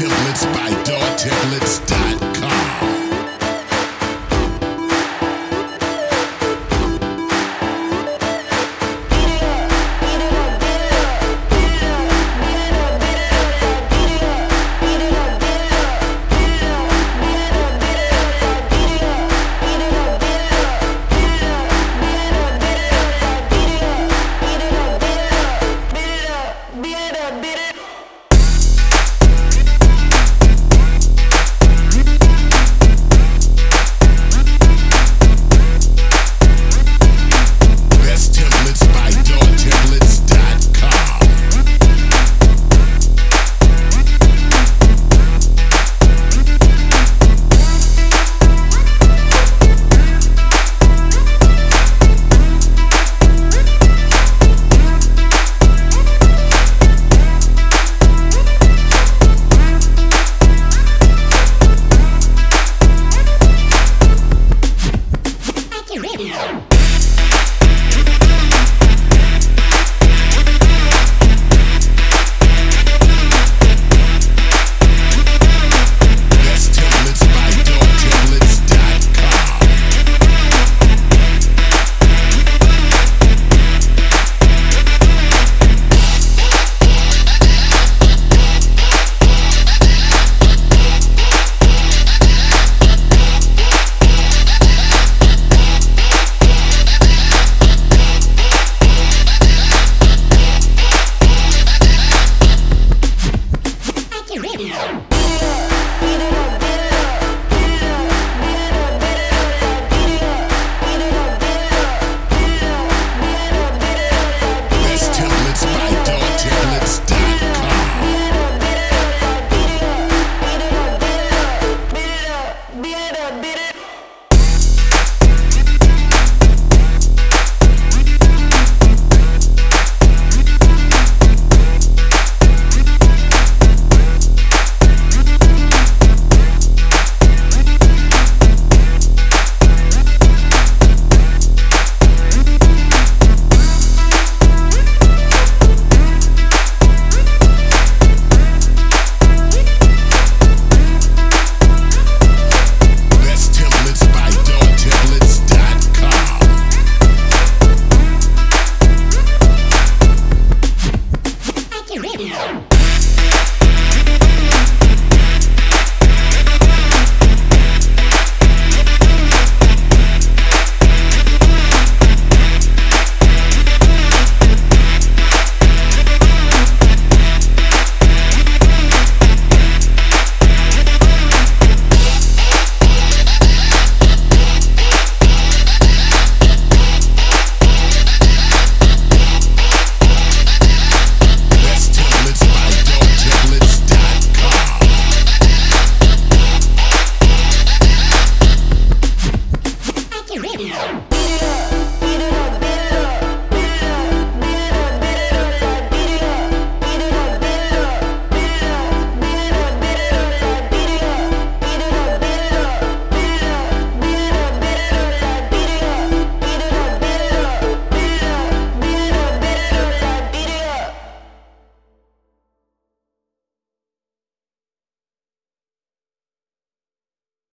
templates by dawtemplates.com.